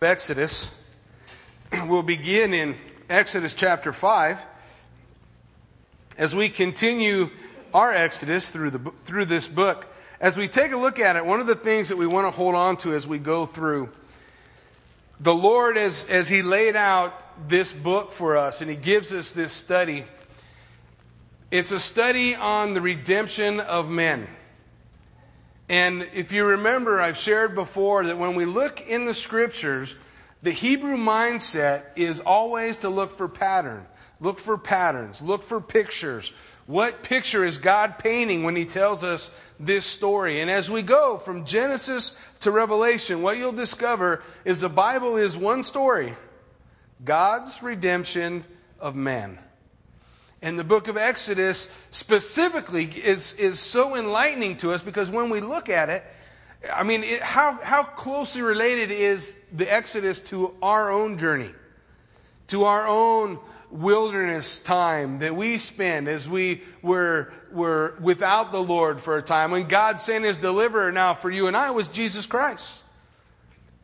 Exodus. We'll begin in Exodus chapter 5 as we continue our Exodus through, the, through this book. As we take a look at it, one of the things that we want to hold on to as we go through the Lord, as, as He laid out this book for us and He gives us this study, it's a study on the redemption of men. And if you remember, I've shared before that when we look in the scriptures, the Hebrew mindset is always to look for pattern, look for patterns, look for pictures. What picture is God painting when He tells us this story? And as we go from Genesis to Revelation, what you'll discover is the Bible is one story God's redemption of man. And the book of Exodus specifically is, is so enlightening to us because when we look at it, I mean, it, how, how closely related is the Exodus to our own journey, to our own wilderness time that we spend as we were, were without the Lord for a time, when God sent his deliverer now for you and I was Jesus Christ.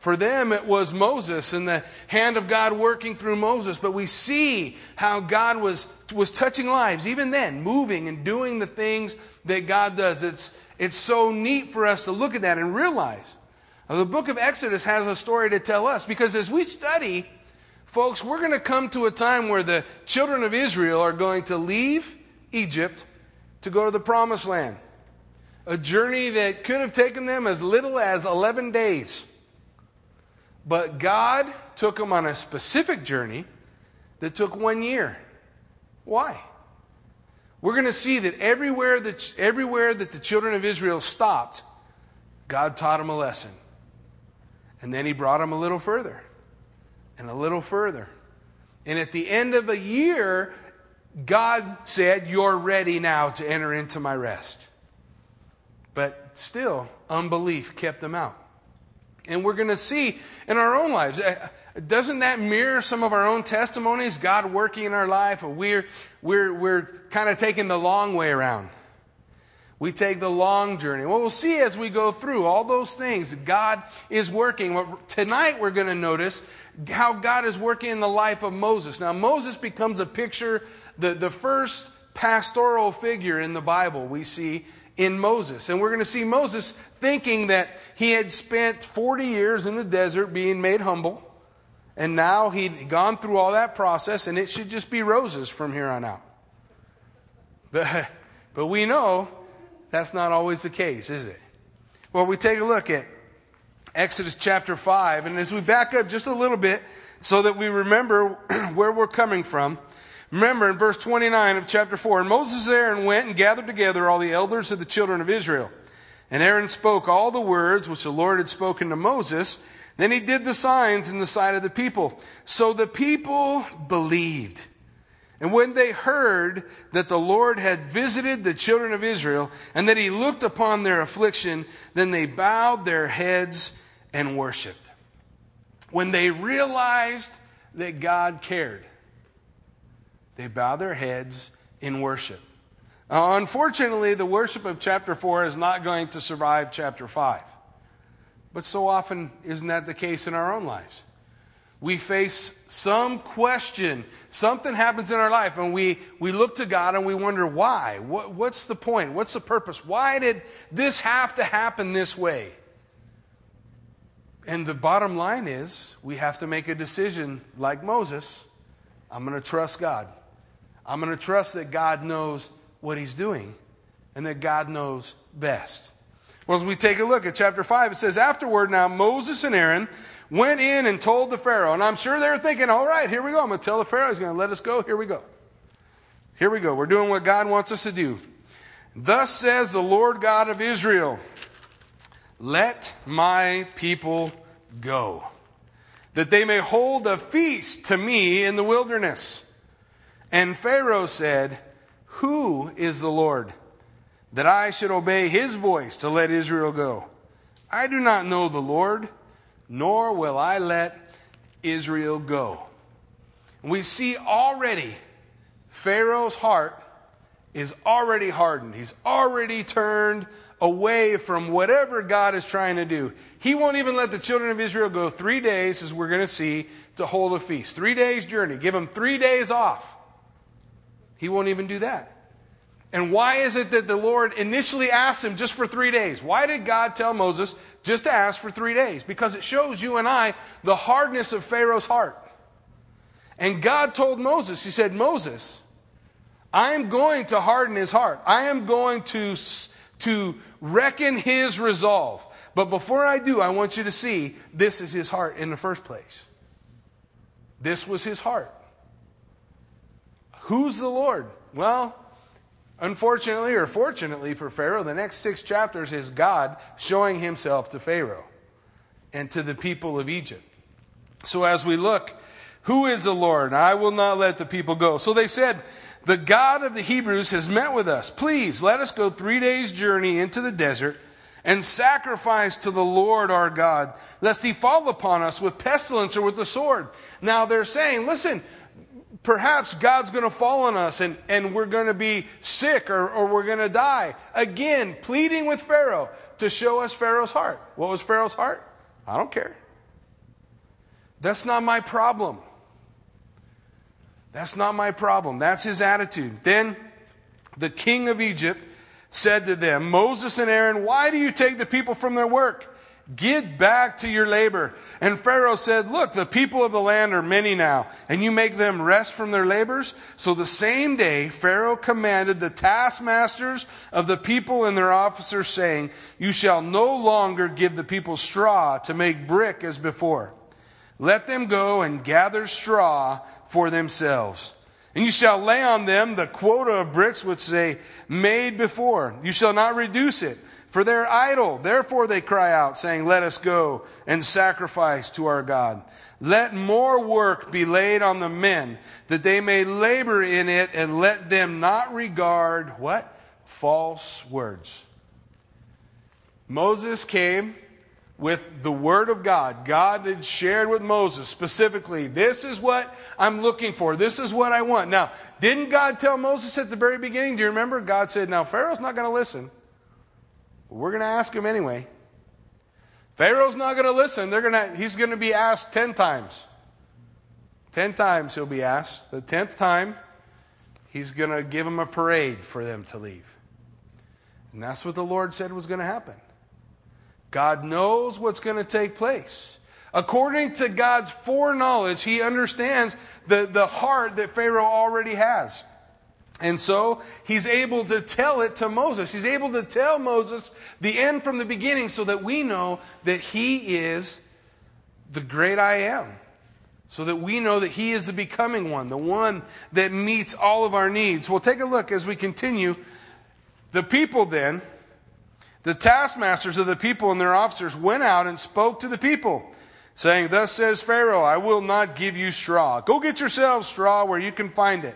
For them, it was Moses and the hand of God working through Moses. But we see how God was, was touching lives, even then, moving and doing the things that God does. It's, it's so neat for us to look at that and realize. The book of Exodus has a story to tell us because as we study, folks, we're going to come to a time where the children of Israel are going to leave Egypt to go to the promised land. A journey that could have taken them as little as 11 days. But God took him on a specific journey that took one year. Why? We're going to see that everywhere that, everywhere that the children of Israel stopped, God taught them a lesson. And then he brought them a little further and a little further. And at the end of a year, God said, You're ready now to enter into my rest. But still, unbelief kept them out. And we're going to see in our own lives. Uh, doesn't that mirror some of our own testimonies? God working in our life, and we're, we're, we're kind of taking the long way around. We take the long journey. Well, we'll see as we go through all those things. God is working. Tonight we're going to notice how God is working in the life of Moses. Now, Moses becomes a picture, the, the first pastoral figure in the Bible we see in Moses. And we're going to see Moses thinking that he had spent 40 years in the desert being made humble. And now he'd gone through all that process, and it should just be roses from here on out. But, but we know that's not always the case, is it? Well, we take a look at Exodus chapter 5, and as we back up just a little bit so that we remember where we're coming from, Remember in verse 29 of chapter 4, and Moses and Aaron went and gathered together all the elders of the children of Israel. And Aaron spoke all the words which the Lord had spoken to Moses. Then he did the signs in the sight of the people. So the people believed. And when they heard that the Lord had visited the children of Israel and that he looked upon their affliction, then they bowed their heads and worshiped. When they realized that God cared. They bow their heads in worship. Uh, unfortunately, the worship of chapter 4 is not going to survive chapter 5. But so often, isn't that the case in our own lives? We face some question, something happens in our life, and we, we look to God and we wonder why. What, what's the point? What's the purpose? Why did this have to happen this way? And the bottom line is we have to make a decision like Moses I'm going to trust God. I'm going to trust that God knows what he's doing and that God knows best. Well, as we take a look at chapter 5, it says, Afterward, now Moses and Aaron went in and told the Pharaoh. And I'm sure they're thinking, all right, here we go. I'm going to tell the Pharaoh he's going to let us go. Here we go. Here we go. We're doing what God wants us to do. Thus says the Lord God of Israel, Let my people go, that they may hold a feast to me in the wilderness. And Pharaoh said, Who is the Lord, that I should obey his voice to let Israel go? I do not know the Lord, nor will I let Israel go. We see already Pharaoh's heart is already hardened. He's already turned away from whatever God is trying to do. He won't even let the children of Israel go three days, as we're going to see, to hold a feast. Three days' journey. Give them three days off. He won't even do that. And why is it that the Lord initially asked him just for three days? Why did God tell Moses just to ask for three days? Because it shows you and I the hardness of Pharaoh's heart. And God told Moses, He said, Moses, I am going to harden his heart. I am going to, to reckon his resolve. But before I do, I want you to see this is his heart in the first place. This was his heart. Who's the Lord? Well, unfortunately or fortunately for Pharaoh, the next six chapters is God showing himself to Pharaoh and to the people of Egypt. So as we look, who is the Lord? I will not let the people go. So they said, The God of the Hebrews has met with us. Please let us go three days' journey into the desert and sacrifice to the Lord our God, lest he fall upon us with pestilence or with the sword. Now they're saying, listen, perhaps God's going to fall on us and, and we're going to be sick or, or we're going to die. Again, pleading with Pharaoh to show us Pharaoh's heart. What was Pharaoh's heart? I don't care. That's not my problem. That's not my problem. That's his attitude. Then the king of Egypt said to them, Moses and Aaron, why do you take the people from their work? Get back to your labor. And Pharaoh said, Look, the people of the land are many now, and you make them rest from their labors. So the same day, Pharaoh commanded the taskmasters of the people and their officers, saying, You shall no longer give the people straw to make brick as before. Let them go and gather straw for themselves. And you shall lay on them the quota of bricks which they made before. You shall not reduce it for their idol. Therefore they cry out, saying, Let us go and sacrifice to our God. Let more work be laid on the men, that they may labor in it, and let them not regard what? False words. Moses came with the word of God. God had shared with Moses specifically, this is what I'm looking for. This is what I want. Now, didn't God tell Moses at the very beginning? Do you remember? God said, Now, Pharaoh's not going to listen. We're going to ask him anyway. Pharaoh's not going to listen. They're going to, he's going to be asked 10 times. 10 times he'll be asked. The 10th time, he's going to give them a parade for them to leave. And that's what the Lord said was going to happen. God knows what's going to take place. According to God's foreknowledge, he understands the, the heart that Pharaoh already has. And so he's able to tell it to Moses. He's able to tell Moses the end from the beginning so that we know that he is the great I am. So that we know that he is the becoming one, the one that meets all of our needs. Well, take a look as we continue. The people then, the taskmasters of the people and their officers went out and spoke to the people, saying, Thus says Pharaoh, I will not give you straw. Go get yourselves straw where you can find it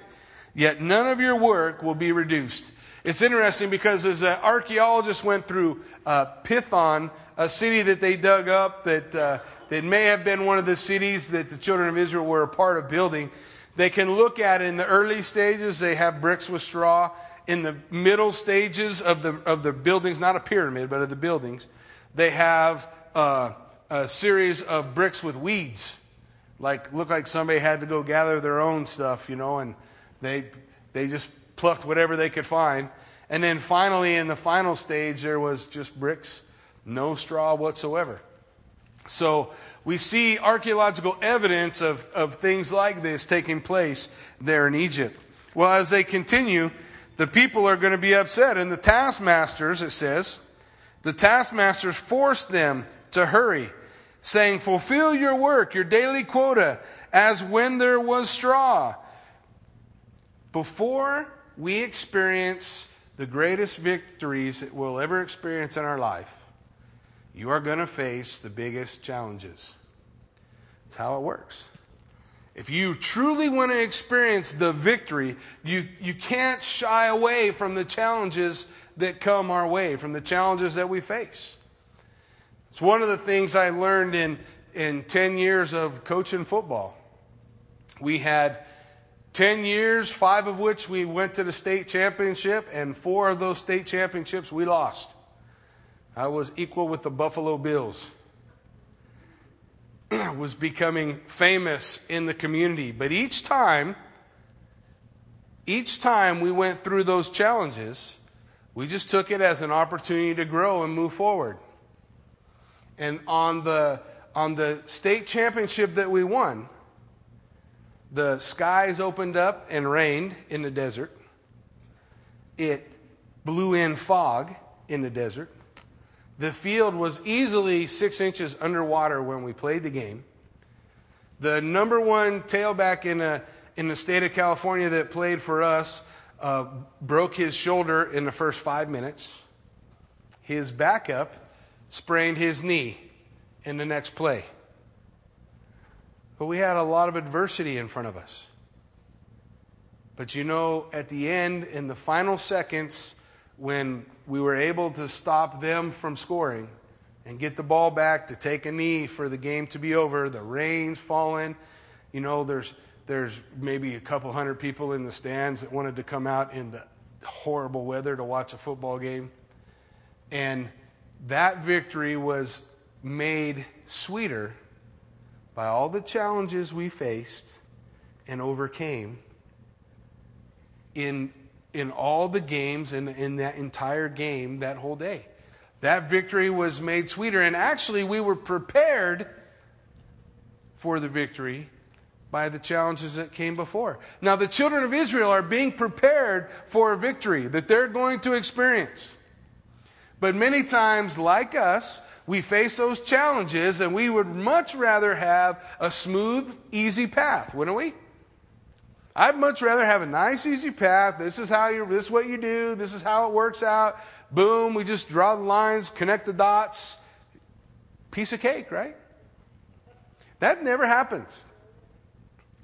yet none of your work will be reduced. It's interesting because as an archaeologist went through uh, Pithom, a city that they dug up that, uh, that may have been one of the cities that the children of Israel were a part of building, they can look at it in the early stages, they have bricks with straw. In the middle stages of the, of the buildings, not a pyramid, but of the buildings, they have uh, a series of bricks with weeds. Like, look like somebody had to go gather their own stuff, you know, and they, they just plucked whatever they could find. And then finally, in the final stage, there was just bricks, no straw whatsoever. So we see archaeological evidence of, of things like this taking place there in Egypt. Well, as they continue, the people are going to be upset. And the taskmasters, it says, the taskmasters forced them to hurry, saying, Fulfill your work, your daily quota, as when there was straw before we experience the greatest victories that we'll ever experience in our life, you are going to face the biggest challenges. That's how it works. If you truly want to experience the victory, you, you can't shy away from the challenges that come our way, from the challenges that we face. It's one of the things I learned in, in 10 years of coaching football. We had 10 years, five of which we went to the state championship, and four of those state championships we lost. I was equal with the Buffalo Bills. was becoming famous in the community. But each time, each time we went through those challenges, we just took it as an opportunity to grow and move forward. And on the, on the state championship that we won, the skies opened up and rained in the desert. It blew in fog in the desert. The field was easily six inches underwater when we played the game. The number one tailback in, a, in the state of California that played for us uh, broke his shoulder in the first five minutes. His backup sprained his knee in the next play. But we had a lot of adversity in front of us. But you know, at the end, in the final seconds, when we were able to stop them from scoring and get the ball back to take a knee for the game to be over, the rain's falling. You know, there's, there's maybe a couple hundred people in the stands that wanted to come out in the horrible weather to watch a football game. And that victory was made sweeter by all the challenges we faced and overcame in, in all the games and in that entire game that whole day. That victory was made sweeter. And actually, we were prepared for the victory by the challenges that came before. Now, the children of Israel are being prepared for a victory that they're going to experience. But many times, like us, we face those challenges and we would much rather have a smooth, easy path, wouldn't we? I'd much rather have a nice, easy path. This is how you, this is what you do. This is how it works out. Boom, we just draw the lines, connect the dots. Piece of cake, right? That never happens.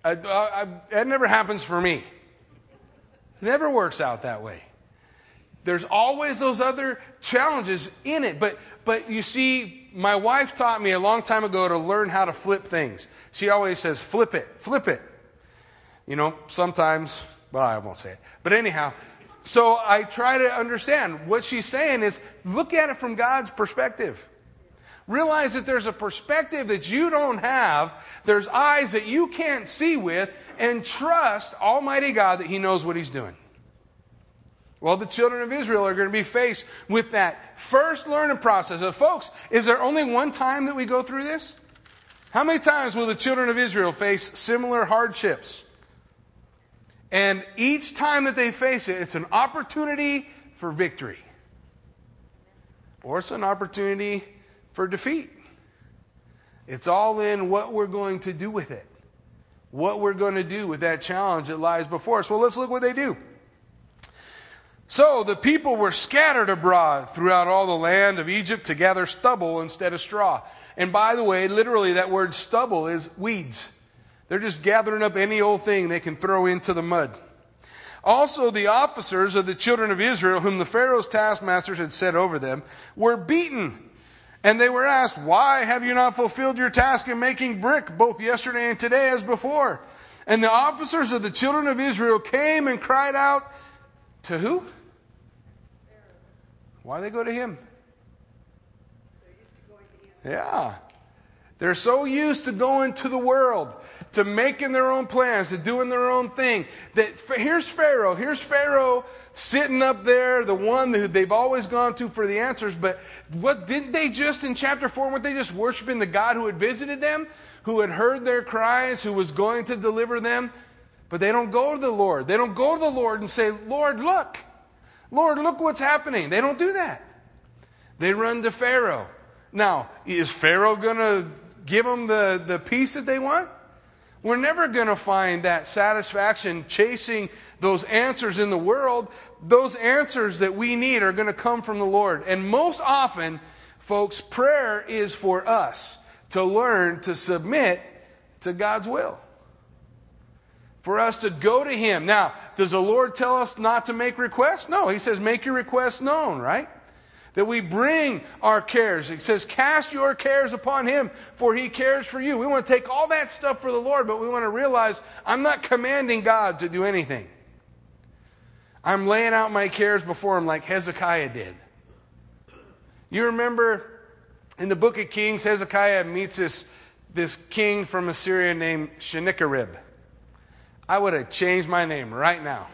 I, I, I, that never happens for me. It never works out that way. There's always those other challenges in it. But, but you see, my wife taught me a long time ago to learn how to flip things. She always says, flip it, flip it. You know, sometimes, well, I won't say it. But anyhow, so I try to understand. What she's saying is look at it from God's perspective. Realize that there's a perspective that you don't have, there's eyes that you can't see with, and trust Almighty God that He knows what He's doing. Well, the children of Israel are going to be faced with that first learning process. So, folks, is there only one time that we go through this? How many times will the children of Israel face similar hardships? And each time that they face it, it's an opportunity for victory, or it's an opportunity for defeat. It's all in what we're going to do with it, what we're going to do with that challenge that lies before us. Well, let's look what they do. So the people were scattered abroad throughout all the land of Egypt to gather stubble instead of straw. And by the way, literally, that word stubble is weeds. They're just gathering up any old thing they can throw into the mud. Also, the officers of the children of Israel, whom the Pharaoh's taskmasters had set over them, were beaten. And they were asked, Why have you not fulfilled your task in making brick both yesterday and today as before? And the officers of the children of Israel came and cried out, To who? Why they go to him? Yeah. They're so used to going to the world, to making their own plans, to doing their own thing. That here's Pharaoh. Here's Pharaoh sitting up there, the one that they've always gone to for the answers. But what didn't they just in chapter four? Weren't they just worshiping the God who had visited them, who had heard their cries, who was going to deliver them? But they don't go to the Lord. They don't go to the Lord and say, Lord, look. Lord, look what's happening. They don't do that. They run to Pharaoh. Now, is Pharaoh going to give them the, the peace that they want? We're never going to find that satisfaction chasing those answers in the world. Those answers that we need are going to come from the Lord. And most often, folks, prayer is for us to learn to submit to God's will for us to go to Him. Now, does the Lord tell us not to make requests? No, He says, make your requests known, right? that we bring our cares. He says, Cast your cares upon him, for he cares for you. We want to take all that stuff for the Lord, but we want to realize I'm not commanding God to do anything. I'm laying out my cares before him like Hezekiah did. You remember in the book of Kings, Hezekiah meets this, this king from Assyria named Sennacherib. I would have changed my name right now.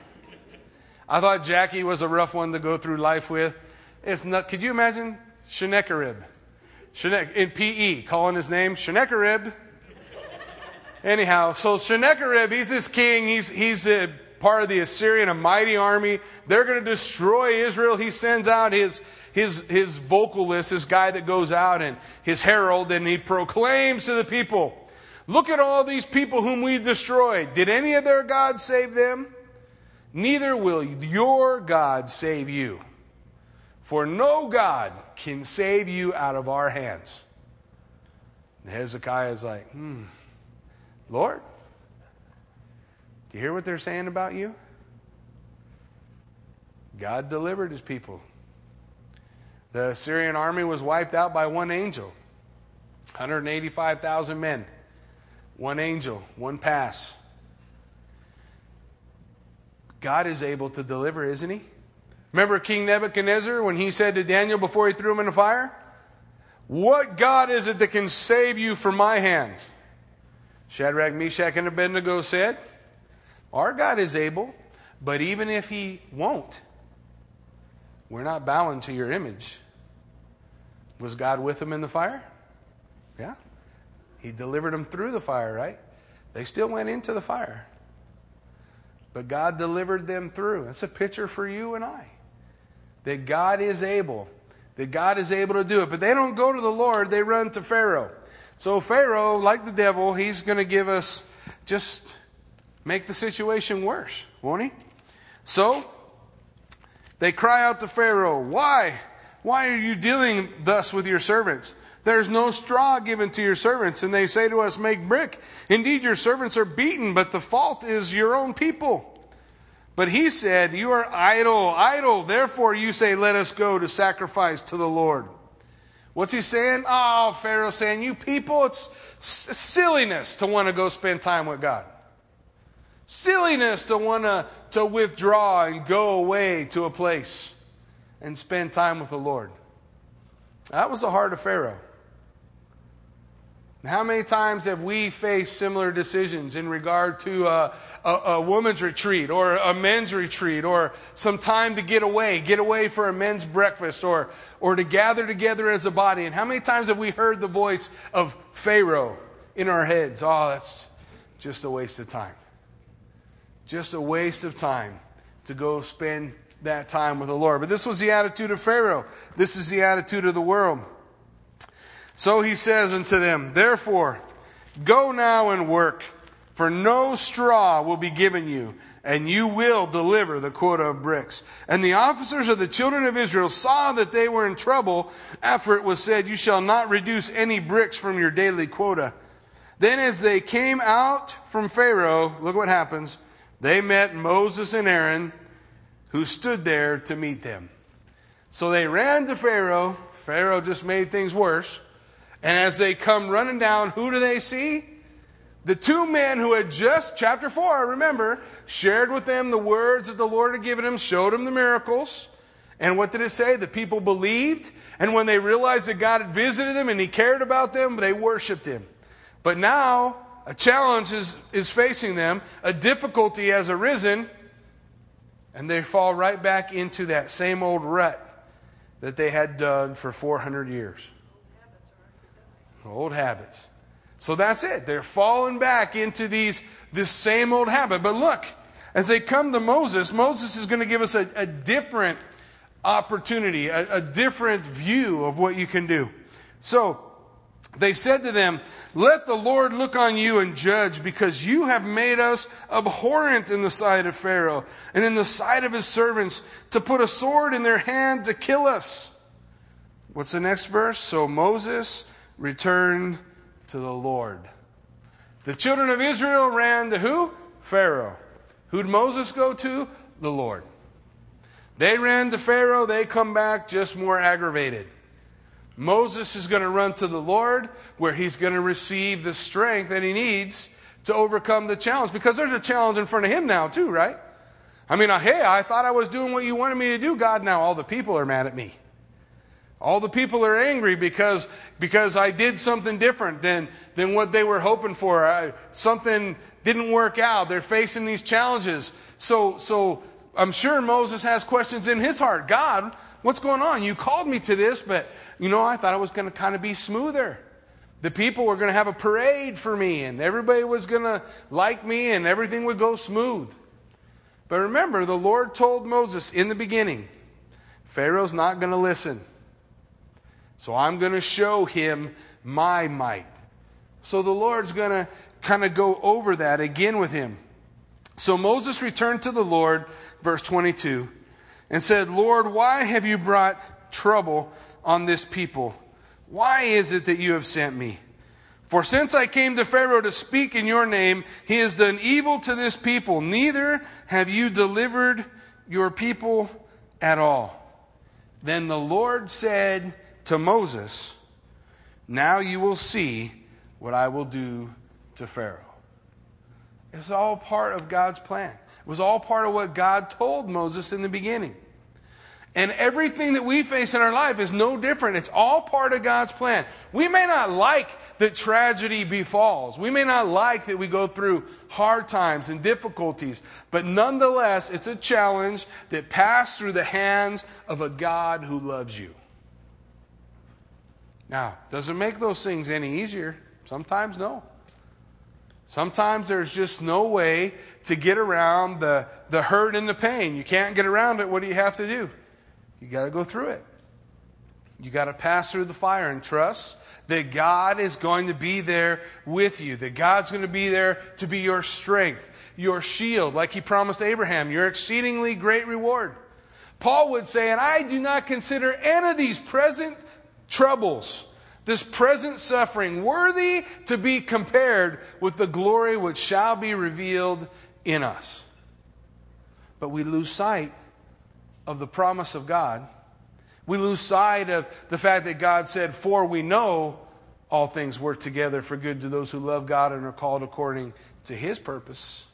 I thought Jackie was a rough one to go through life with. It's not, could you imagine? Sennacherib. in PE, calling his name Sennacherib. Anyhow, so Sennacherib, he's this king. He's, he's a part of the Assyrian, a mighty army. They're going to destroy Israel. He sends out his, his, his vocalist, this guy that goes out and his herald, and he proclaims to the people, Look at all these people whom we destroyed. Did any of their gods save them? Neither will your God save you. For no God can save you out of our hands. And Hezekiah is like, hmm, Lord, do you hear what they're saying about you? God delivered his people. The Assyrian army was wiped out by one angel 185,000 men. One angel, one pass. God is able to deliver, isn't he? Remember King Nebuchadnezzar when he said to Daniel before he threw him in the fire? What God is it that can save you from my hand? Shadrach, Meshach, and Abednego said, Our God is able, but even if he won't, we're not bowing to your image. Was God with them in the fire? Yeah. He delivered them through the fire, right? They still went into the fire. But God delivered them through. That's a picture for you and I that God is able, that God is able to do it. But they don't go to the Lord, they run to Pharaoh. So Pharaoh, like the devil, he's going to give us just make the situation worse, won't he? So they cry out to Pharaoh, Why? Why are you dealing thus with your servants? There's no straw given to your servants. And they say to us, Make brick. Indeed, your servants are beaten, but the fault is your own people. But he said, You are idle, idle. Therefore, you say, Let us go to sacrifice to the Lord. What's he saying? Oh, Pharaoh saying, You people, it's silliness to want to go spend time with God. Silliness to want to, to withdraw and go away to a place and spend time with the Lord. That was the heart of Pharaoh. How many times have we faced similar decisions in regard to a, a, a, woman's retreat or a men's retreat or some time to get away, get away for a men's breakfast or, or to gather together as a body? And how many times have we heard the voice of Pharaoh in our heads? Oh, that's just a waste of time. Just a waste of time to go spend that time with the Lord. But this was the attitude of Pharaoh. This is the attitude of the world. So he says unto them, Therefore, go now and work, for no straw will be given you, and you will deliver the quota of bricks. And the officers of the children of Israel saw that they were in trouble after it was said, You shall not reduce any bricks from your daily quota. Then, as they came out from Pharaoh, look what happens. They met Moses and Aaron, who stood there to meet them. So they ran to Pharaoh. Pharaoh just made things worse. And as they come running down, who do they see? The two men who had just, chapter 4, remember, shared with them the words that the Lord had given them, showed them the miracles. And what did it say? The people believed. And when they realized that God had visited them and He cared about them, they worshiped Him. But now, a challenge is, is facing them, a difficulty has arisen, and they fall right back into that same old rut that they had dug for 400 years. Old habits. So that's it. They're falling back into these this same old habit. But look, as they come to Moses, Moses is going to give us a, a different opportunity, a, a different view of what you can do. So they said to them, Let the Lord look on you and judge, because you have made us abhorrent in the sight of Pharaoh and in the sight of his servants, to put a sword in their hand to kill us. What's the next verse? So Moses returned to the Lord. The children of Israel ran to who? Pharaoh. Who'd Moses go to? The Lord. They ran to Pharaoh, they come back just more aggravated. Moses is going to run to the Lord where he's going to receive the strength that he needs to overcome the challenge because there's a challenge in front of him now, too, right? I mean, hey, I thought I was doing what you wanted me to do, God. Now all the people are mad at me. All the people are angry because, because I did something different than, than what they were hoping for. I, something didn't work out. They're facing these challenges. So, so I'm sure Moses has questions in his heart. God, what's going on? You called me to this, but you know, I thought it was going to kind of be smoother. The people were going to have a parade for me, and everybody was going to like me, and everything would go smooth. But remember, the Lord told Moses in the beginning Pharaoh's not going to listen. So I'm going to show him my might. So the Lord's going to kind of go over that again with him. So Moses returned to the Lord, verse 22, and said, Lord, why have you brought trouble on this people? Why is it that you have sent me? For since I came to Pharaoh to speak in your name, he has done evil to this people. Neither have you delivered your people at all. Then the Lord said, to Moses, Now you will see what I will do to Pharaoh. It's all part of God's plan. It was all part of what God told Moses in the beginning. And everything that we face in our life is no different. It's all part of God's plan. We may not like that tragedy befalls. We may not like that we go through hard times and difficulties. But nonetheless, it's a challenge that passed through the hands of a God who loves you. Now, does it make those things any easier? Sometimes no. Sometimes there's just no way to get around the, the hurt and the pain. You can't get around it. What do you have to do? You got to go through it. You got to pass through the fire and trust that God is going to be there with you, that God's going to be there to be your strength, your shield, like He promised Abraham, your exceedingly great reward. Paul would say, and I do not consider any of these present troubles, this present suffering, worthy to be compared with the glory which shall be revealed in us. But we lose sight of the promise of God. We lose sight of the fact that God said, For we know all things work together for good to those who love God and are called according to his purpose.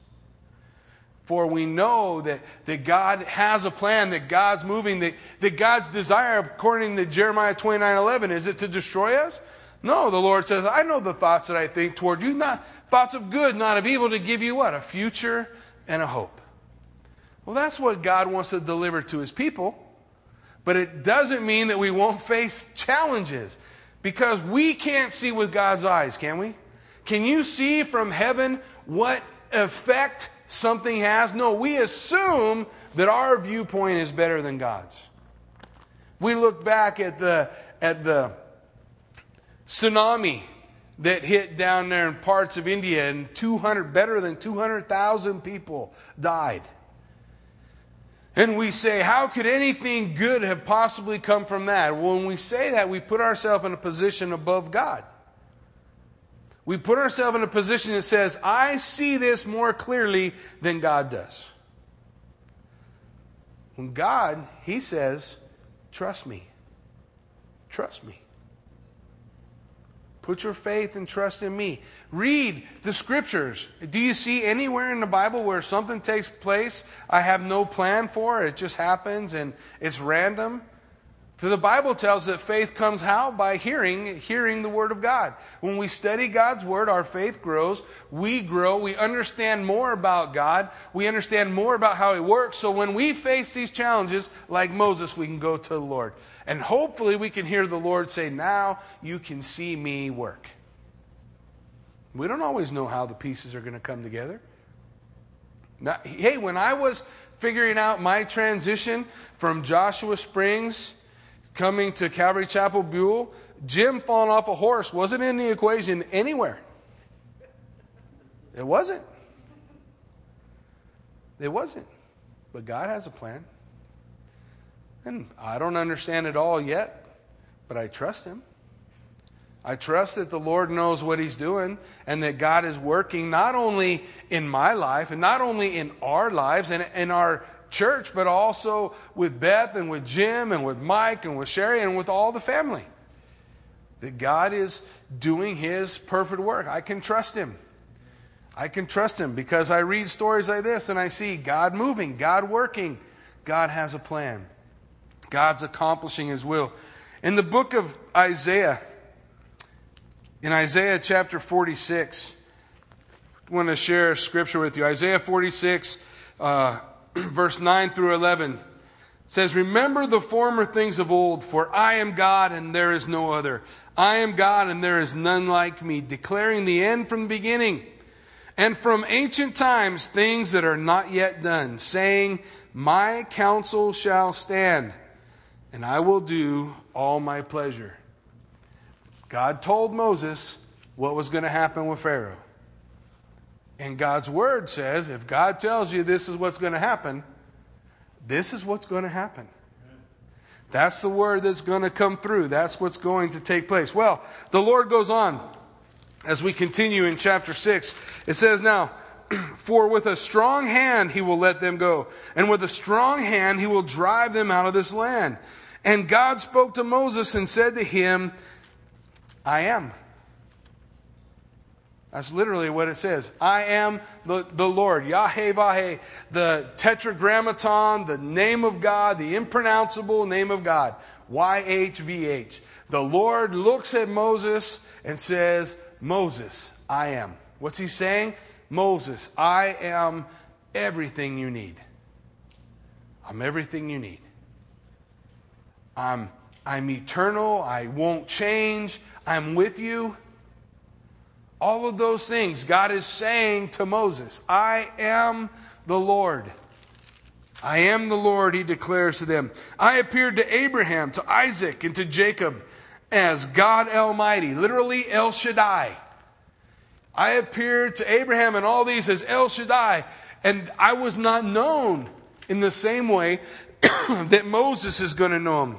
For we know that, that God has a plan, that God's moving, that, that God's desire, according to Jeremiah 29 11, is it to destroy us? No, the Lord says, I know the thoughts that I think toward you, not thoughts of good, not of evil, to give you what? A future and a hope. Well, that's what God wants to deliver to his people. But it doesn't mean that we won't face challenges because we can't see with God's eyes, can we? Can you see from heaven what effect something has. No, we assume that our viewpoint is better than God's. We look back at the, at the tsunami that hit down there in parts of India, and 200, better than 200,000 people died. And we say, how could anything good have possibly come from that? Well, when we say that, we put ourselves in a position above God we put ourselves in a position that says, I see this more clearly than God does. When God, He says, trust me. Trust me. Put your faith and trust in me. Read the scriptures. Do you see anywhere in the Bible where something takes place I have no plan for? It just happens and it's random? So the Bible tells that faith comes how? By hearing, hearing the Word of God. When we study God's Word, our faith grows. We grow. We understand more about God. We understand more about how He works. So when we face these challenges, like Moses, we can go to the Lord. And hopefully we can hear the Lord say, Now you can see me work. We don't always know how the pieces are going to come together. Now, hey, when I was figuring out my transition from Joshua Springs coming to Calvary Chapel Buhl, Jim falling off a horse wasn't in the equation anywhere. It wasn't. It wasn't. But God has a plan. And I don't understand it all yet, but I trust Him. I trust that the Lord knows what He's doing and that God is working not only in my life and not only in our lives and in our church, but also with Beth and with Jim and with Mike and with Sherry and with all the family. That God is doing His perfect work. I can trust Him. I can trust Him because I read stories like this and I see God moving, God working. God has a plan, God's accomplishing His will. In the book of Isaiah, in Isaiah chapter 46, I want to share scripture with you. Isaiah 46, uh, verse 9 through 11 says, Remember the former things of old, for I am God and there is no other. I am God and there is none like me, declaring the end from the beginning. And from ancient times, things that are not yet done, saying, My counsel shall stand, and I will do all my pleasure. God told Moses what was going to happen with Pharaoh. And God's word says if God tells you this is what's going to happen, this is what's going to happen. That's the word that's going to come through. That's what's going to take place. Well, the Lord goes on as we continue in chapter 6. It says, Now, for with a strong hand he will let them go, and with a strong hand he will drive them out of this land. And God spoke to Moses and said to him, I am. That's literally what it says. I am the, the Lord, Yahweh the tetragrammaton, the name of God, the impronounceable name of God, YHVH. The Lord looks at Moses and says, Moses, I am. What's he saying? Moses, I am everything you need. I'm everything you need. I'm, I'm eternal. I won't change. I'm with you. All of those things God is saying to Moses I am the Lord. I am the Lord, he declares to them. I appeared to Abraham, to Isaac, and to Jacob as God Almighty, literally El Shaddai. I appeared to Abraham and all these as El Shaddai, and I was not known in the same way that Moses is going to know him.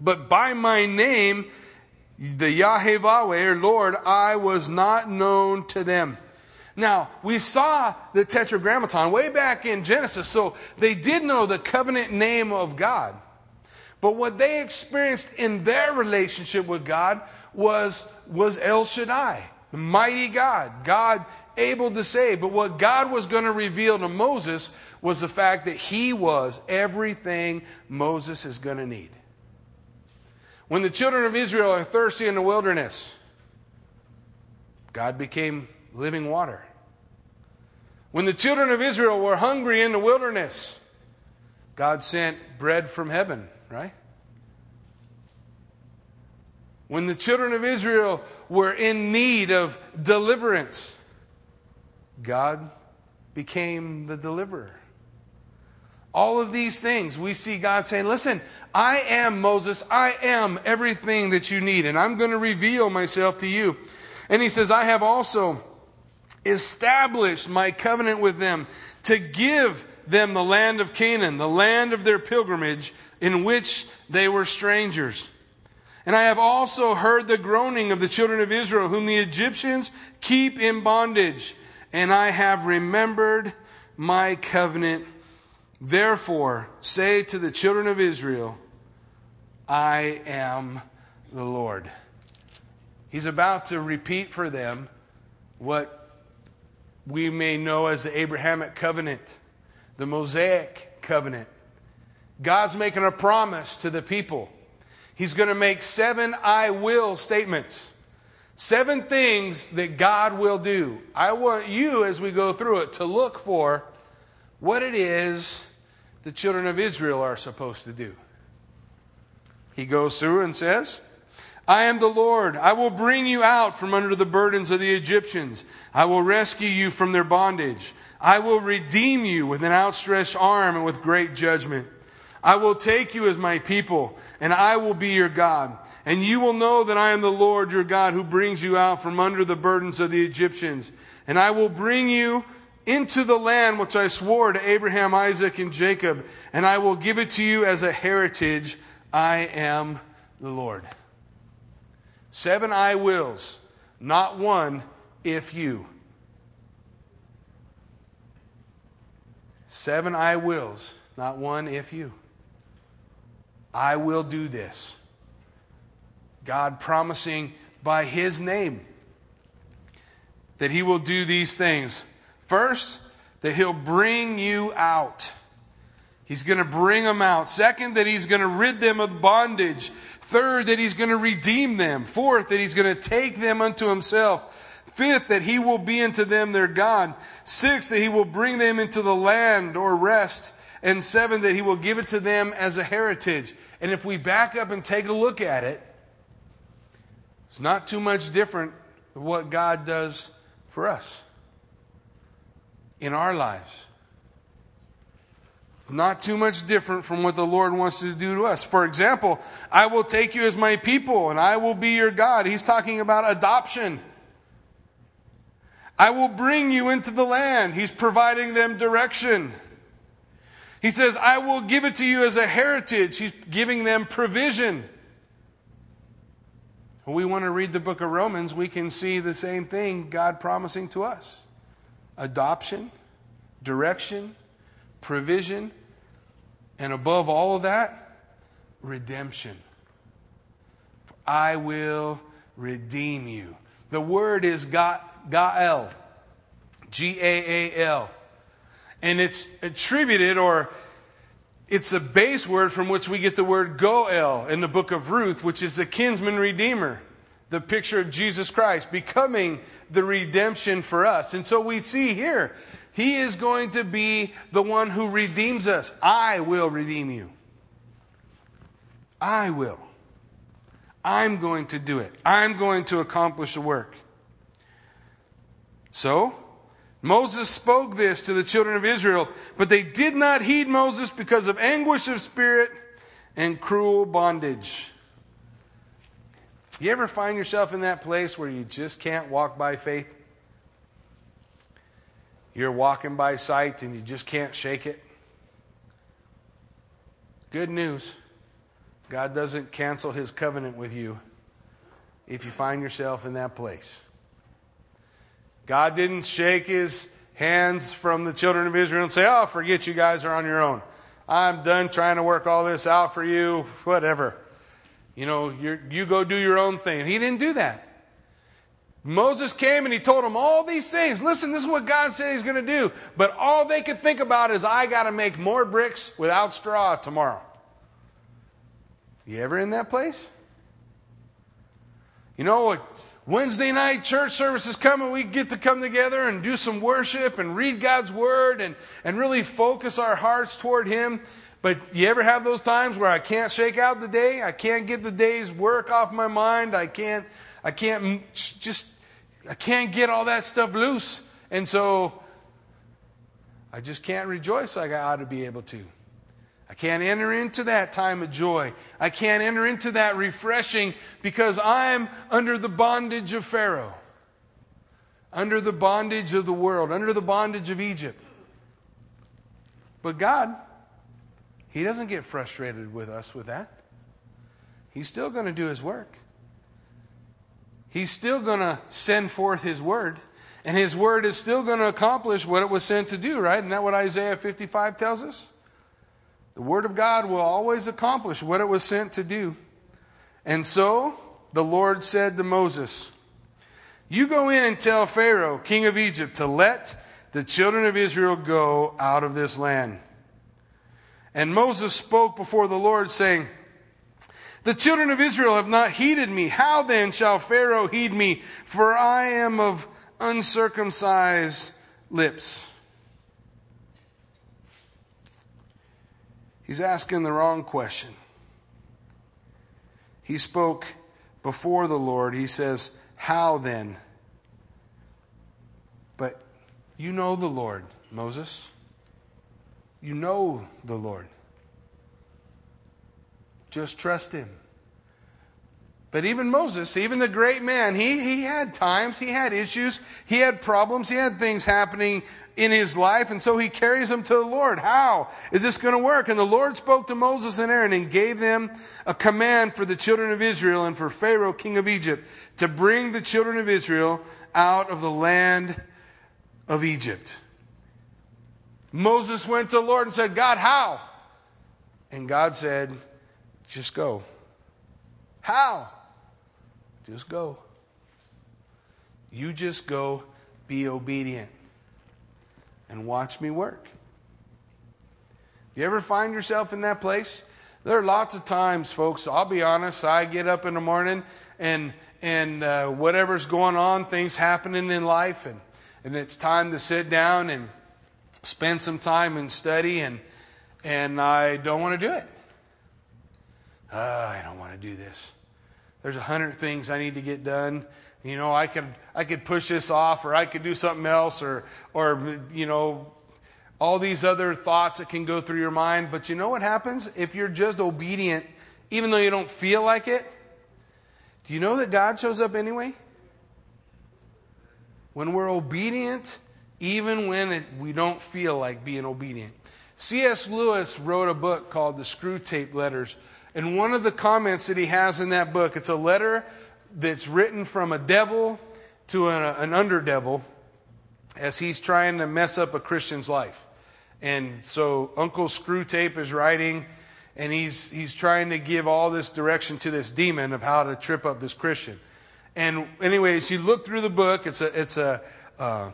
But by my name, the Yahweh, or Lord, I was not known to them. Now, we saw the Tetragrammaton way back in Genesis, so they did know the covenant name of God. But what they experienced in their relationship with God was, was El Shaddai, the mighty God, God able to save. But what God was going to reveal to Moses was the fact that he was everything Moses is going to need. When the children of Israel are thirsty in the wilderness, God became living water. When the children of Israel were hungry in the wilderness, God sent bread from heaven, right? When the children of Israel were in need of deliverance, God became the deliverer. All of these things, we see God saying, Listen, I am Moses. I am everything that you need, and I'm going to reveal myself to you. And he says, I have also established my covenant with them to give them the land of Canaan, the land of their pilgrimage, in which they were strangers. And I have also heard the groaning of the children of Israel, whom the Egyptians keep in bondage. And I have remembered my covenant Therefore, say to the children of Israel, I am the Lord. He's about to repeat for them what we may know as the Abrahamic covenant, the Mosaic covenant. God's making a promise to the people. He's going to make seven I will statements. Seven things that God will do. I want you, as we go through it, to look for what it is the children of Israel are supposed to do. He goes through and says, I am the Lord. I will bring you out from under the burdens of the Egyptians. I will rescue you from their bondage. I will redeem you with an outstretched arm and with great judgment. I will take you as my people, and I will be your God. And you will know that I am the Lord your God who brings you out from under the burdens of the Egyptians. And I will bring you into the land which I swore to Abraham, Isaac, and Jacob, and I will give it to you as a heritage. I am the Lord. Seven I wills, not one if you. Seven I wills, not one if you. I will do this. God promising by His name that He will do these things. First, that He'll bring you out. He's going to bring them out. Second, that He's going to rid them of bondage. Third, that He's going to redeem them. Fourth, that He's going to take them unto Himself. Fifth, that He will be unto them their God. Sixth, that He will bring them into the land or rest. And seven, that He will give it to them as a heritage. And if we back up and take a look at it, it's not too much different than what God does for us in our lives. It's not too much different from what the Lord wants to do to us. For example, I will take you as my people and I will be your God. He's talking about adoption. I will bring you into the land. He's providing them direction. He says, I will give it to you as a heritage. He's giving them provision. When we want to read the book of Romans, we can see the same thing God promising to us adoption, direction, provision, and above all of that, redemption. For I will redeem you. The word is Gaal, G A A L. And it's attributed or it's a base word from which we get the word Goel in the book of Ruth, which is the kinsman redeemer, the picture of Jesus Christ becoming the redemption for us. And so we see here, he is going to be the one who redeems us. I will redeem you. I will. I'm going to do it. I'm going to accomplish the work. So, Moses spoke this to the children of Israel, but they did not heed Moses because of anguish of spirit and cruel bondage. You ever find yourself in that place where you just can't walk by faith? You're walking by sight and you just can't shake it? Good news God doesn't cancel his covenant with you if you find yourself in that place. God didn't shake his hands from the children of Israel and say, Oh, forget you guys are on your own. I'm done trying to work all this out for you, whatever. You know, you go do your own thing. He didn't do that. Moses came and he told them all these things. Listen, this is what God said he's going to do. But all they could think about is, I got to make more bricks without straw tomorrow. You ever in that place? You know? Wednesday night church service is coming. We get to come together and do some worship and read God's word and, and really focus our hearts toward Him. But you ever have those times where I can't shake out the day? I can't get the day's work off my mind. I can't, I can't just, I can't get all that stuff loose. And so I just can't rejoice like I ought to be able to. I can't enter into that time of joy. I can't enter into that refreshing because I'm under the bondage of Pharaoh, under the bondage of the world, under the bondage of Egypt. But God, He doesn't get frustrated with us with that. He's still going to do His work. He's still going to send forth His word. And His word is still going to accomplish what it was sent to do, right? Isn't that what Isaiah 55 tells us? The Word of God will always accomplish what it was sent to do. And so the Lord said to Moses, You go in and tell Pharaoh, king of Egypt, to let the children of Israel go out of this land. And Moses spoke before the Lord, saying, The children of Israel have not heeded me. How then shall Pharaoh heed me? For I am of uncircumcised lips. He's asking the wrong question. He spoke before the Lord. He says, How then? But you know the Lord, Moses. You know the Lord. Just trust him. But even Moses, even the great man, he, he had times, he had issues, he had problems, he had things happening in his life, and so he carries them to the Lord. How is this going to work? And the Lord spoke to Moses and Aaron and gave them a command for the children of Israel and for Pharaoh, king of Egypt, to bring the children of Israel out of the land of Egypt. Moses went to the Lord and said, God, how? And God said, just go. How? Just go. You just go, be obedient, and watch me work. You ever find yourself in that place? There are lots of times, folks, I'll be honest, I get up in the morning and and uh, whatever's going on, things happening in life, and, and it's time to sit down and spend some time and study, and, and I don't want to do it. Uh, I don't want to do this. There's a hundred things I need to get done. You know, I could I could push this off, or I could do something else, or or you know, all these other thoughts that can go through your mind. But you know what happens if you're just obedient, even though you don't feel like it? Do you know that God shows up anyway? When we're obedient, even when it, we don't feel like being obedient. C.S. Lewis wrote a book called The Screwtape Letters. And one of the comments that he has in that book, it's a letter that's written from a devil to an, an underdevil as he's trying to mess up a Christian's life. And so Uncle Screwtape is writing, and he's, he's trying to give all this direction to this demon of how to trip up this Christian. And anyways, you look through the book, it's a, it's a, uh,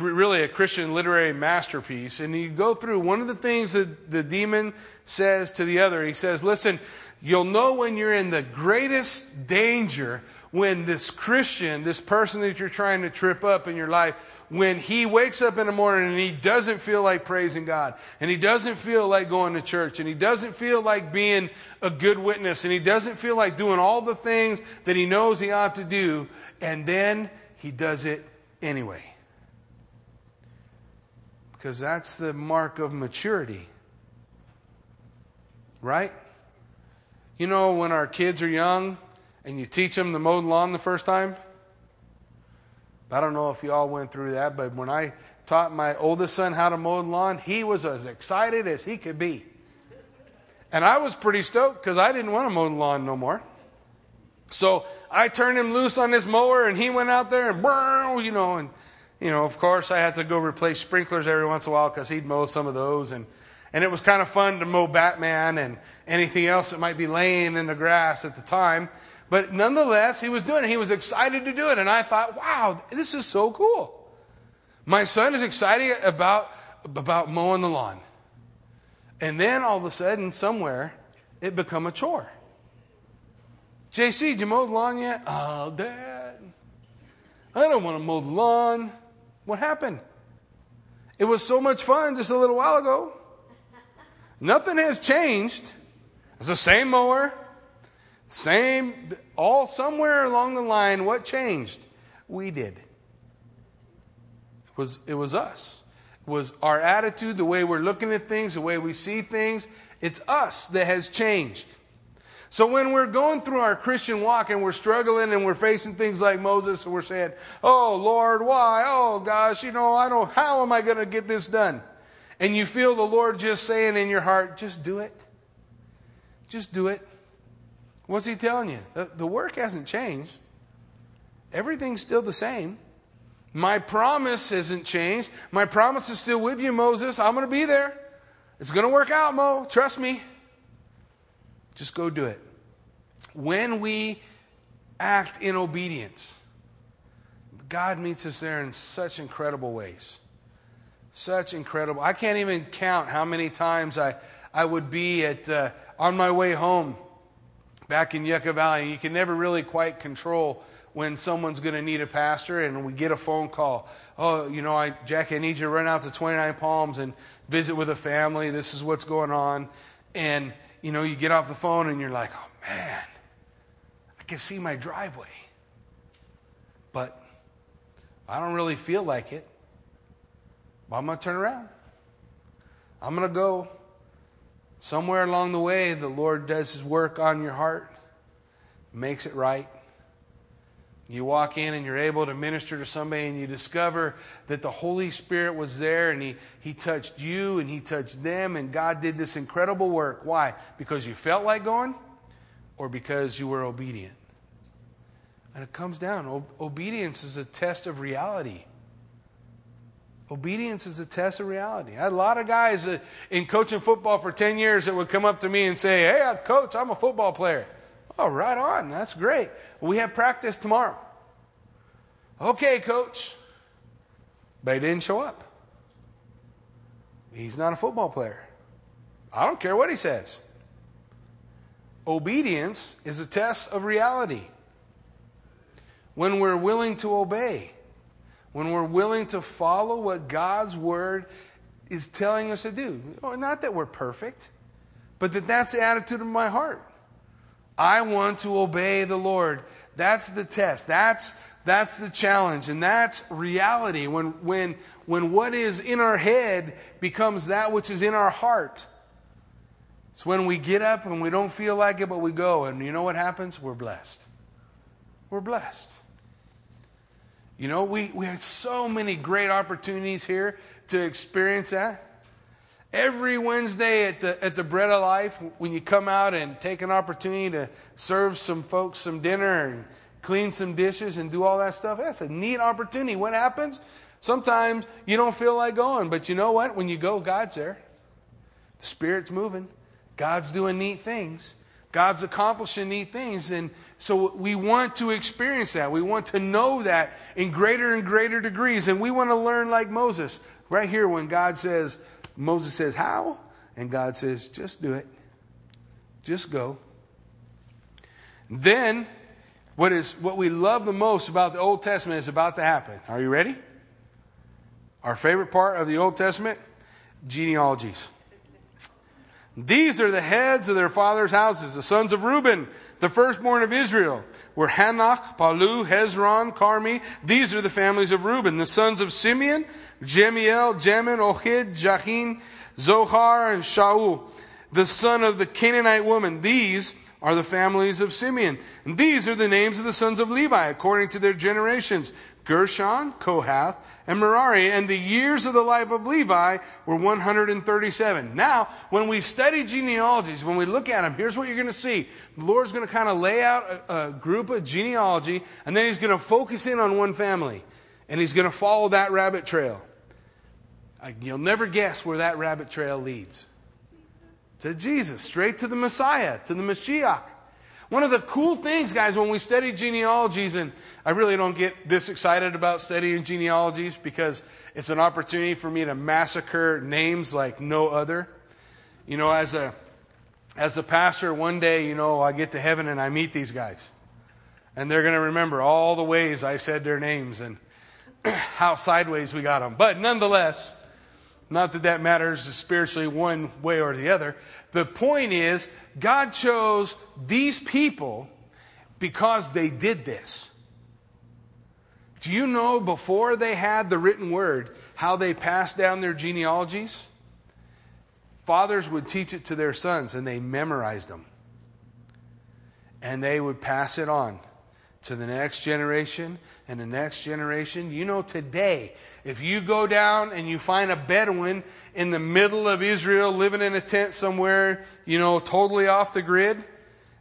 really a Christian literary masterpiece. And you go through one of the things that the demon says to the other. He says, Listen, you'll know when you're in the greatest danger when this Christian, this person that you're trying to trip up in your life, when he wakes up in the morning and he doesn't feel like praising God, and he doesn't feel like going to church, and he doesn't feel like being a good witness, and he doesn't feel like doing all the things that he knows he ought to do, and then he does it anyway. Because that's the mark of maturity. Right? You know, when our kids are young and you teach them to mow the lawn the first time? I don't know if you all went through that, but when I taught my oldest son how to mow the lawn, he was as excited as he could be. And I was pretty stoked because I didn't want to mow the lawn no more. So I turned him loose on this mower and he went out there and, you know, and you know, of course, I had to go replace sprinklers every once in a while because he'd mow some of those. And, and it was kind of fun to mow Batman and anything else that might be laying in the grass at the time. But nonetheless, he was doing it. He was excited to do it. And I thought, wow, this is so cool. My son is excited about, about mowing the lawn. And then all of a sudden, somewhere, it become a chore. JC, did you mow the lawn yet? Oh, Dad, I don't want to mow the lawn. What happened? It was so much fun just a little while ago. Nothing has changed. It's the same mower, same, all somewhere along the line. What changed? We did. It was, it was us. It was our attitude, the way we're looking at things, the way we see things. It's us that has changed. So when we're going through our Christian walk and we're struggling and we're facing things like Moses and we're saying, Oh Lord, why? Oh gosh, you know, I don't, how am I going to get this done? And you feel the Lord just saying in your heart, just do it. Just do it. What's he telling you? The, the work hasn't changed. Everything's still the same. My promise hasn't changed. My promise is still with you, Moses. I'm going to be there. It's going to work out, Mo. Trust me. Just go do it. When we act in obedience, God meets us there in such incredible ways. Such incredible. I can't even count how many times I, I would be at, uh, on my way home back in Yucca Valley. And You can never really quite control when someone's going to need a pastor and we get a phone call. Oh, you know, I, Jackie, I need you to run out to 29 Palms and visit with a family. This is what's going on. And you know, you get off the phone and you're like, oh man, I can see my driveway. But I don't really feel like it. But I'm going to turn around. I'm going to go. Somewhere along the way, the Lord does His work on your heart, makes it right. You walk in and you're able to minister to somebody, and you discover that the Holy Spirit was there and he, he touched you and He touched them, and God did this incredible work. Why? Because you felt like going or because you were obedient? And it comes down. O- obedience is a test of reality. Obedience is a test of reality. I had a lot of guys in coaching football for 10 years that would come up to me and say, Hey, coach, I'm a football player. Oh, right on. That's great. We have practice tomorrow. Okay, coach. But he didn't show up. He's not a football player. I don't care what he says. Obedience is a test of reality. When we're willing to obey, when we're willing to follow what God's word is telling us to do. Not that we're perfect, but that that's the attitude of my heart. I want to obey the Lord. That's the test. That's that's the challenge and that's reality when when when what is in our head becomes that which is in our heart. It's when we get up and we don't feel like it but we go and you know what happens? We're blessed. We're blessed. You know, we, we had so many great opportunities here to experience that. Every Wednesday at the, at the Bread of Life, when you come out and take an opportunity to serve some folks some dinner and clean some dishes and do all that stuff, that's a neat opportunity. What happens? Sometimes you don't feel like going, but you know what? When you go, God's there. The Spirit's moving. God's doing neat things. God's accomplishing neat things. And so we want to experience that. We want to know that in greater and greater degrees. And we want to learn like Moses. Right here, when God says, Moses says, How? And God says, Just do it. Just go. Then, what is what we love the most about the Old Testament is about to happen. Are you ready? Our favorite part of the Old Testament genealogies. These are the heads of their fathers' houses. The sons of Reuben, the firstborn of Israel, were Hanoch, Pallu, Hezron, Carmi. These are the families of Reuben. The sons of Simeon, Jemiel, Jamin, Ohid, Jachin, Zohar, and Shaul. The son of the Canaanite woman. These are the families of Simeon. And these are the names of the sons of Levi according to their generations. Gershon, Kohath, and Merari, and the years of the life of Levi were 137. Now, when we study genealogies, when we look at them, here's what you're going to see. The Lord's going to kind of lay out a, a group of genealogy, and then He's going to focus in on one family, and He's going to follow that rabbit trail. You'll never guess where that rabbit trail leads. To Jesus, straight to the Messiah, to the Mashiach. One of the cool things, guys, when we study genealogies, and I really don't get this excited about studying genealogies because it's an opportunity for me to massacre names like no other. You know, as a as a pastor, one day, you know, I get to heaven and I meet these guys. And they're going to remember all the ways I said their names and how sideways we got them. But nonetheless, not that that matters spiritually one way or the other. The point is, God chose these people because they did this. Do you know before they had the written word how they passed down their genealogies? Fathers would teach it to their sons and they memorized them. And they would pass it on to the next generation and the next generation. You know, today, if you go down and you find a Bedouin in the middle of Israel living in a tent somewhere, you know, totally off the grid,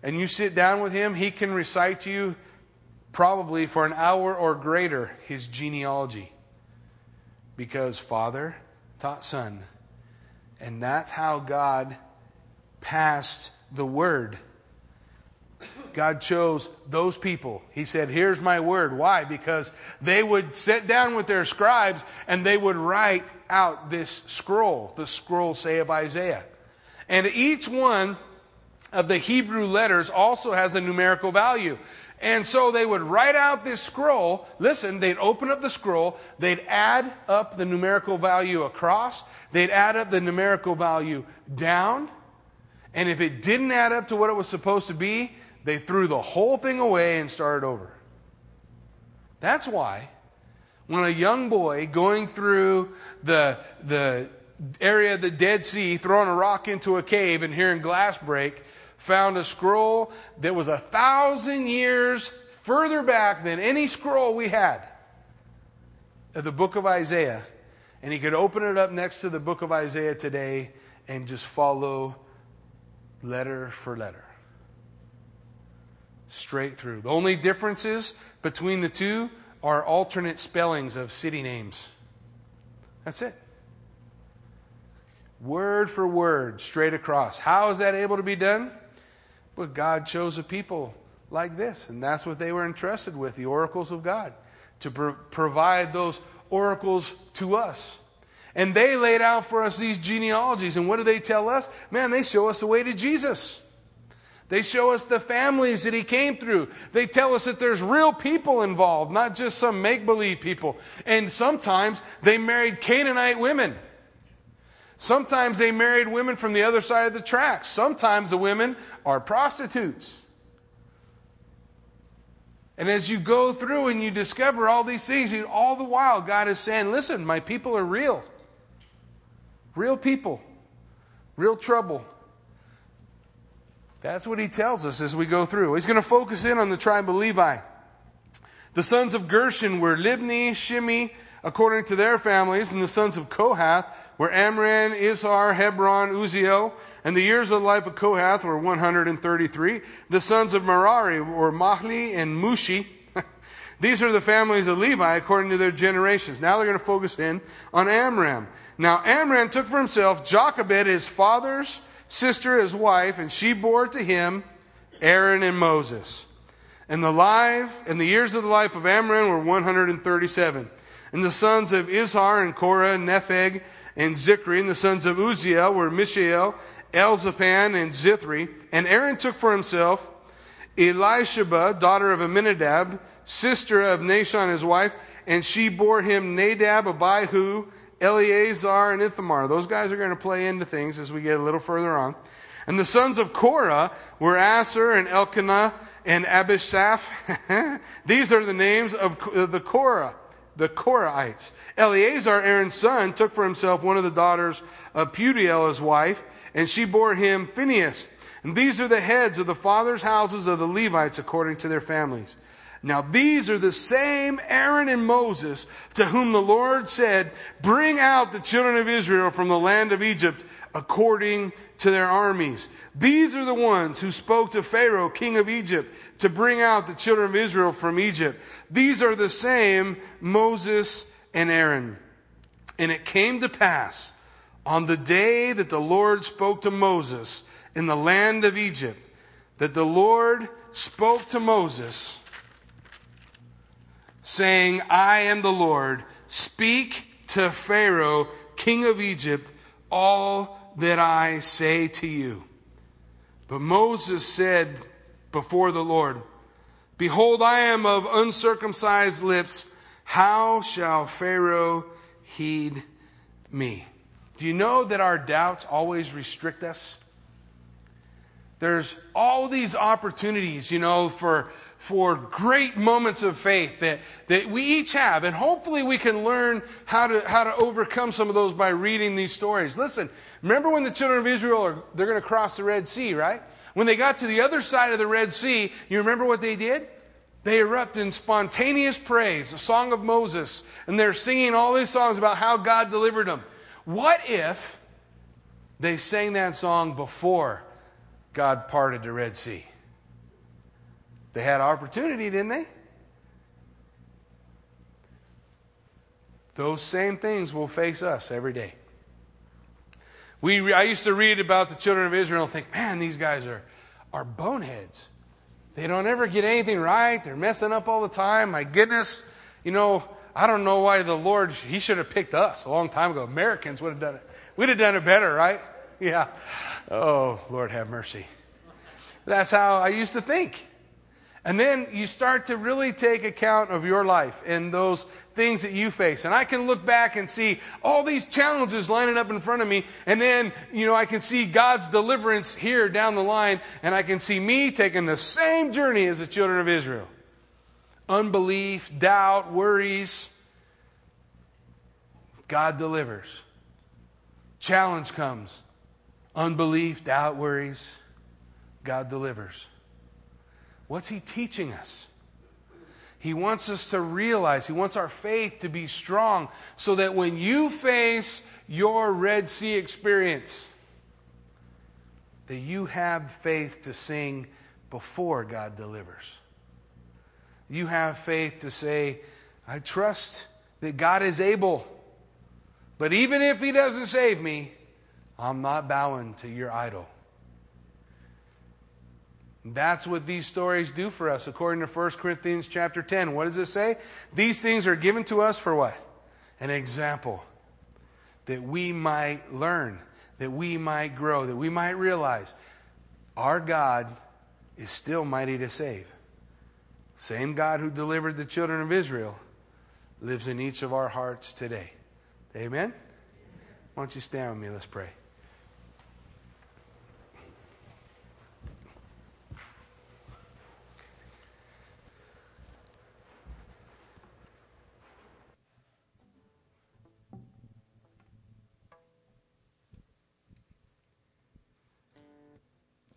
and you sit down with him, he can recite to you probably for an hour or greater his genealogy. Because father taught son. And that's how God passed the word God chose those people. He said, Here's my word. Why? Because they would sit down with their scribes and they would write out this scroll, the scroll, say, of Isaiah. And each one of the Hebrew letters also has a numerical value. And so they would write out this scroll. Listen, they'd open up the scroll, they'd add up the numerical value across, they'd add up the numerical value down. And if it didn't add up to what it was supposed to be, they threw the whole thing away and started over. That's why when a young boy going through the, the area of the Dead Sea, throwing a rock into a cave and hearing glass break, found a scroll that was a thousand years further back than any scroll we had of the book of Isaiah. And he could open it up next to the book of Isaiah today and just follow letter for letter straight through. The only differences between the two are alternate spellings of city names. That's it. Word for word, straight across. How is that able to be done? Well, God chose a people like this, and that's what they were entrusted with the oracles of God to pro- provide those oracles to us. And they laid out for us these genealogies. And what do they tell us? Man, they show us the way to Jesus. They show us the families that he came through. They tell us that there's real people involved, not just some make believe people. And sometimes they married Canaanite women. Sometimes they married women from the other side of the tracks. Sometimes the women are prostitutes. And as you go through and you discover all these things, you, all the while God is saying, listen, my people are real. Real people. Real trouble. That's what he tells us as we go through. He's going to focus in on the tribe of Levi. The sons of Gershon were Libni, Shimi, according to their families, and the sons of Kohath were Amram, Izhar, Hebron, Uzziel, and the years of the life of Kohath were 133. The sons of Merari were Mahli and Mushi. These are the families of Levi according to their generations. Now they're going to focus in on Amram. Now Amram took for himself Jochebed, his father's sister, his wife, and she bore to him Aaron and Moses. And the life and the years of the life of Amram were 137. And the sons of Izhar and Korah, and Nepheg, and Zichri, and the sons of Uzziel were Mishael, Elzaphan, and Zithri. And Aaron took for himself Elisheba, daughter of Amminadab, sister of Nahshon, his wife, and she bore him Nadab, Abihu, Eleazar, and Ithamar. Those guys are going to play into things as we get a little further on. And the sons of Korah were Assir and Elkanah and Abishaph. These are the names of uh, the Korah the Korahites. Eleazar, Aaron's son, took for himself one of the daughters of Putiel, his wife, and she bore him Phinehas. And these are the heads of the fathers' houses of the Levites according to their families. Now these are the same Aaron and Moses to whom the Lord said, Bring out the children of Israel from the land of Egypt according to their armies. These are the ones who spoke to Pharaoh, king of Egypt, to bring out the children of Israel from Egypt. These are the same Moses and Aaron. And it came to pass on the day that the Lord spoke to Moses in the land of Egypt that the Lord spoke to Moses, saying, I am the Lord. Speak to Pharaoh, king of Egypt, all that I say to you. But Moses said before the Lord, Behold, I am of uncircumcised lips. How shall Pharaoh heed me? Do you know that our doubts always restrict us? There's all these opportunities, you know, for, for great moments of faith that, that we each have. And hopefully we can learn how to, how to overcome some of those by reading these stories. Listen, remember when the children of Israel are, they're going to cross the Red Sea, right? When they got to the other side of the Red Sea, you remember what they did? They erupt in spontaneous praise, a song of Moses, and they're singing all these songs about how God delivered them. What if they sang that song before God parted the Red Sea? They had opportunity, didn't they? Those same things will face us every day. We, I used to read about the children of Israel and think, man, these guys are, are boneheads. They don't ever get anything right. They're messing up all the time. My goodness, you know, I don't know why the Lord, He should have picked us a long time ago. Americans would have done it. We'd have done it better, right? Yeah. Oh, Lord have mercy. That's how I used to think. And then you start to really take account of your life and those things that you face. And I can look back and see all these challenges lining up in front of me. And then, you know, I can see God's deliverance here down the line. And I can see me taking the same journey as the children of Israel unbelief, doubt, worries. God delivers. Challenge comes. Unbelief, doubt, worries. God delivers. What's he teaching us? He wants us to realize, he wants our faith to be strong so that when you face your Red Sea experience, that you have faith to sing before God delivers. You have faith to say, I trust that God is able But even if he doesn't save me, I'm not bowing to your idol. That's what these stories do for us according to 1 Corinthians chapter 10. What does it say? These things are given to us for what? An example that we might learn, that we might grow, that we might realize our God is still mighty to save. Same God who delivered the children of Israel lives in each of our hearts today. Amen? Why don't you stand with me? Let's pray.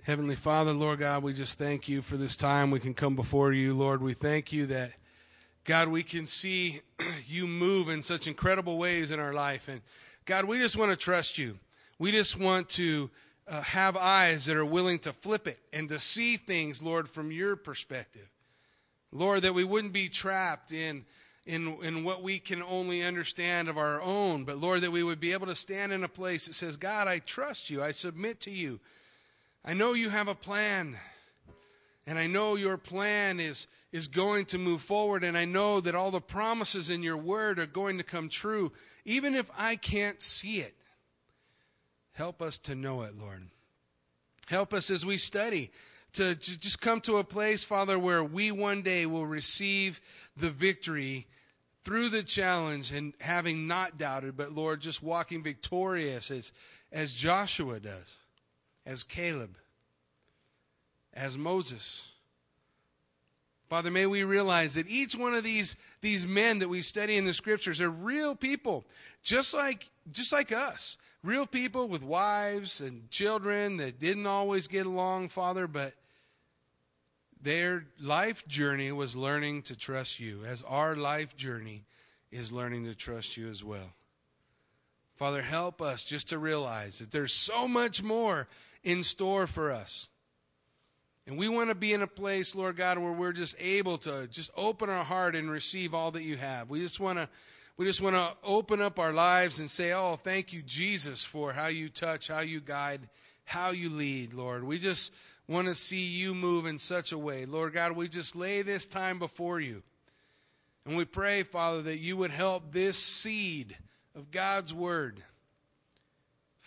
Heavenly Father, Lord God, we just thank you for this time we can come before you, Lord. We thank you that, God, we can see you move in such incredible ways in our life. And God, we just want to trust you. We just want to uh, have eyes that are willing to flip it and to see things, Lord, from your perspective. Lord, that we wouldn't be trapped in, in, in what we can only understand of our own, but Lord, that we would be able to stand in a place that says, God, I trust you. I submit to you. I know you have a plan. And I know your plan is, is going to move forward. And I know that all the promises in your word are going to come true, even if I can't see it. Help us to know it, Lord. Help us as we study to, to just come to a place, Father, where we one day will receive the victory through the challenge and having not doubted, but Lord, just walking victorious as, as Joshua does as Caleb, as Moses. Father, may we realize that each one of these, these men that we study in the scriptures are real people, just like, just like us. Real people with wives and children that didn't always get along, Father, but their life journey was learning to trust you, as our life journey is learning to trust you as well. Father, help us just to realize that there's so much more in store for us. And we want to be in a place, Lord God, where we're just able to just open our heart and receive all that you have. We just want to we just want to open up our lives and say, "Oh, thank you Jesus for how you touch, how you guide, how you lead, Lord." We just want to see you move in such a way. Lord God, we just lay this time before you. And we pray, Father, that you would help this seed of God's word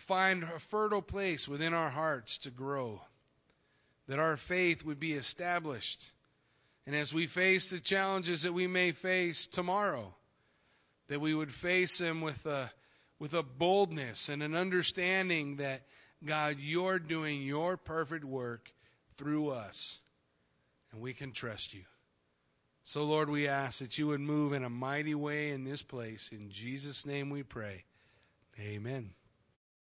find a fertile place within our hearts to grow, that our faith would be established. And as we face the challenges that we may face tomorrow, that we would face them with a, with a boldness and an understanding that, God, you're doing your perfect work through us, and we can trust you. So, Lord, we ask that you would move in a mighty way in this place. In Jesus' name we pray. Amen.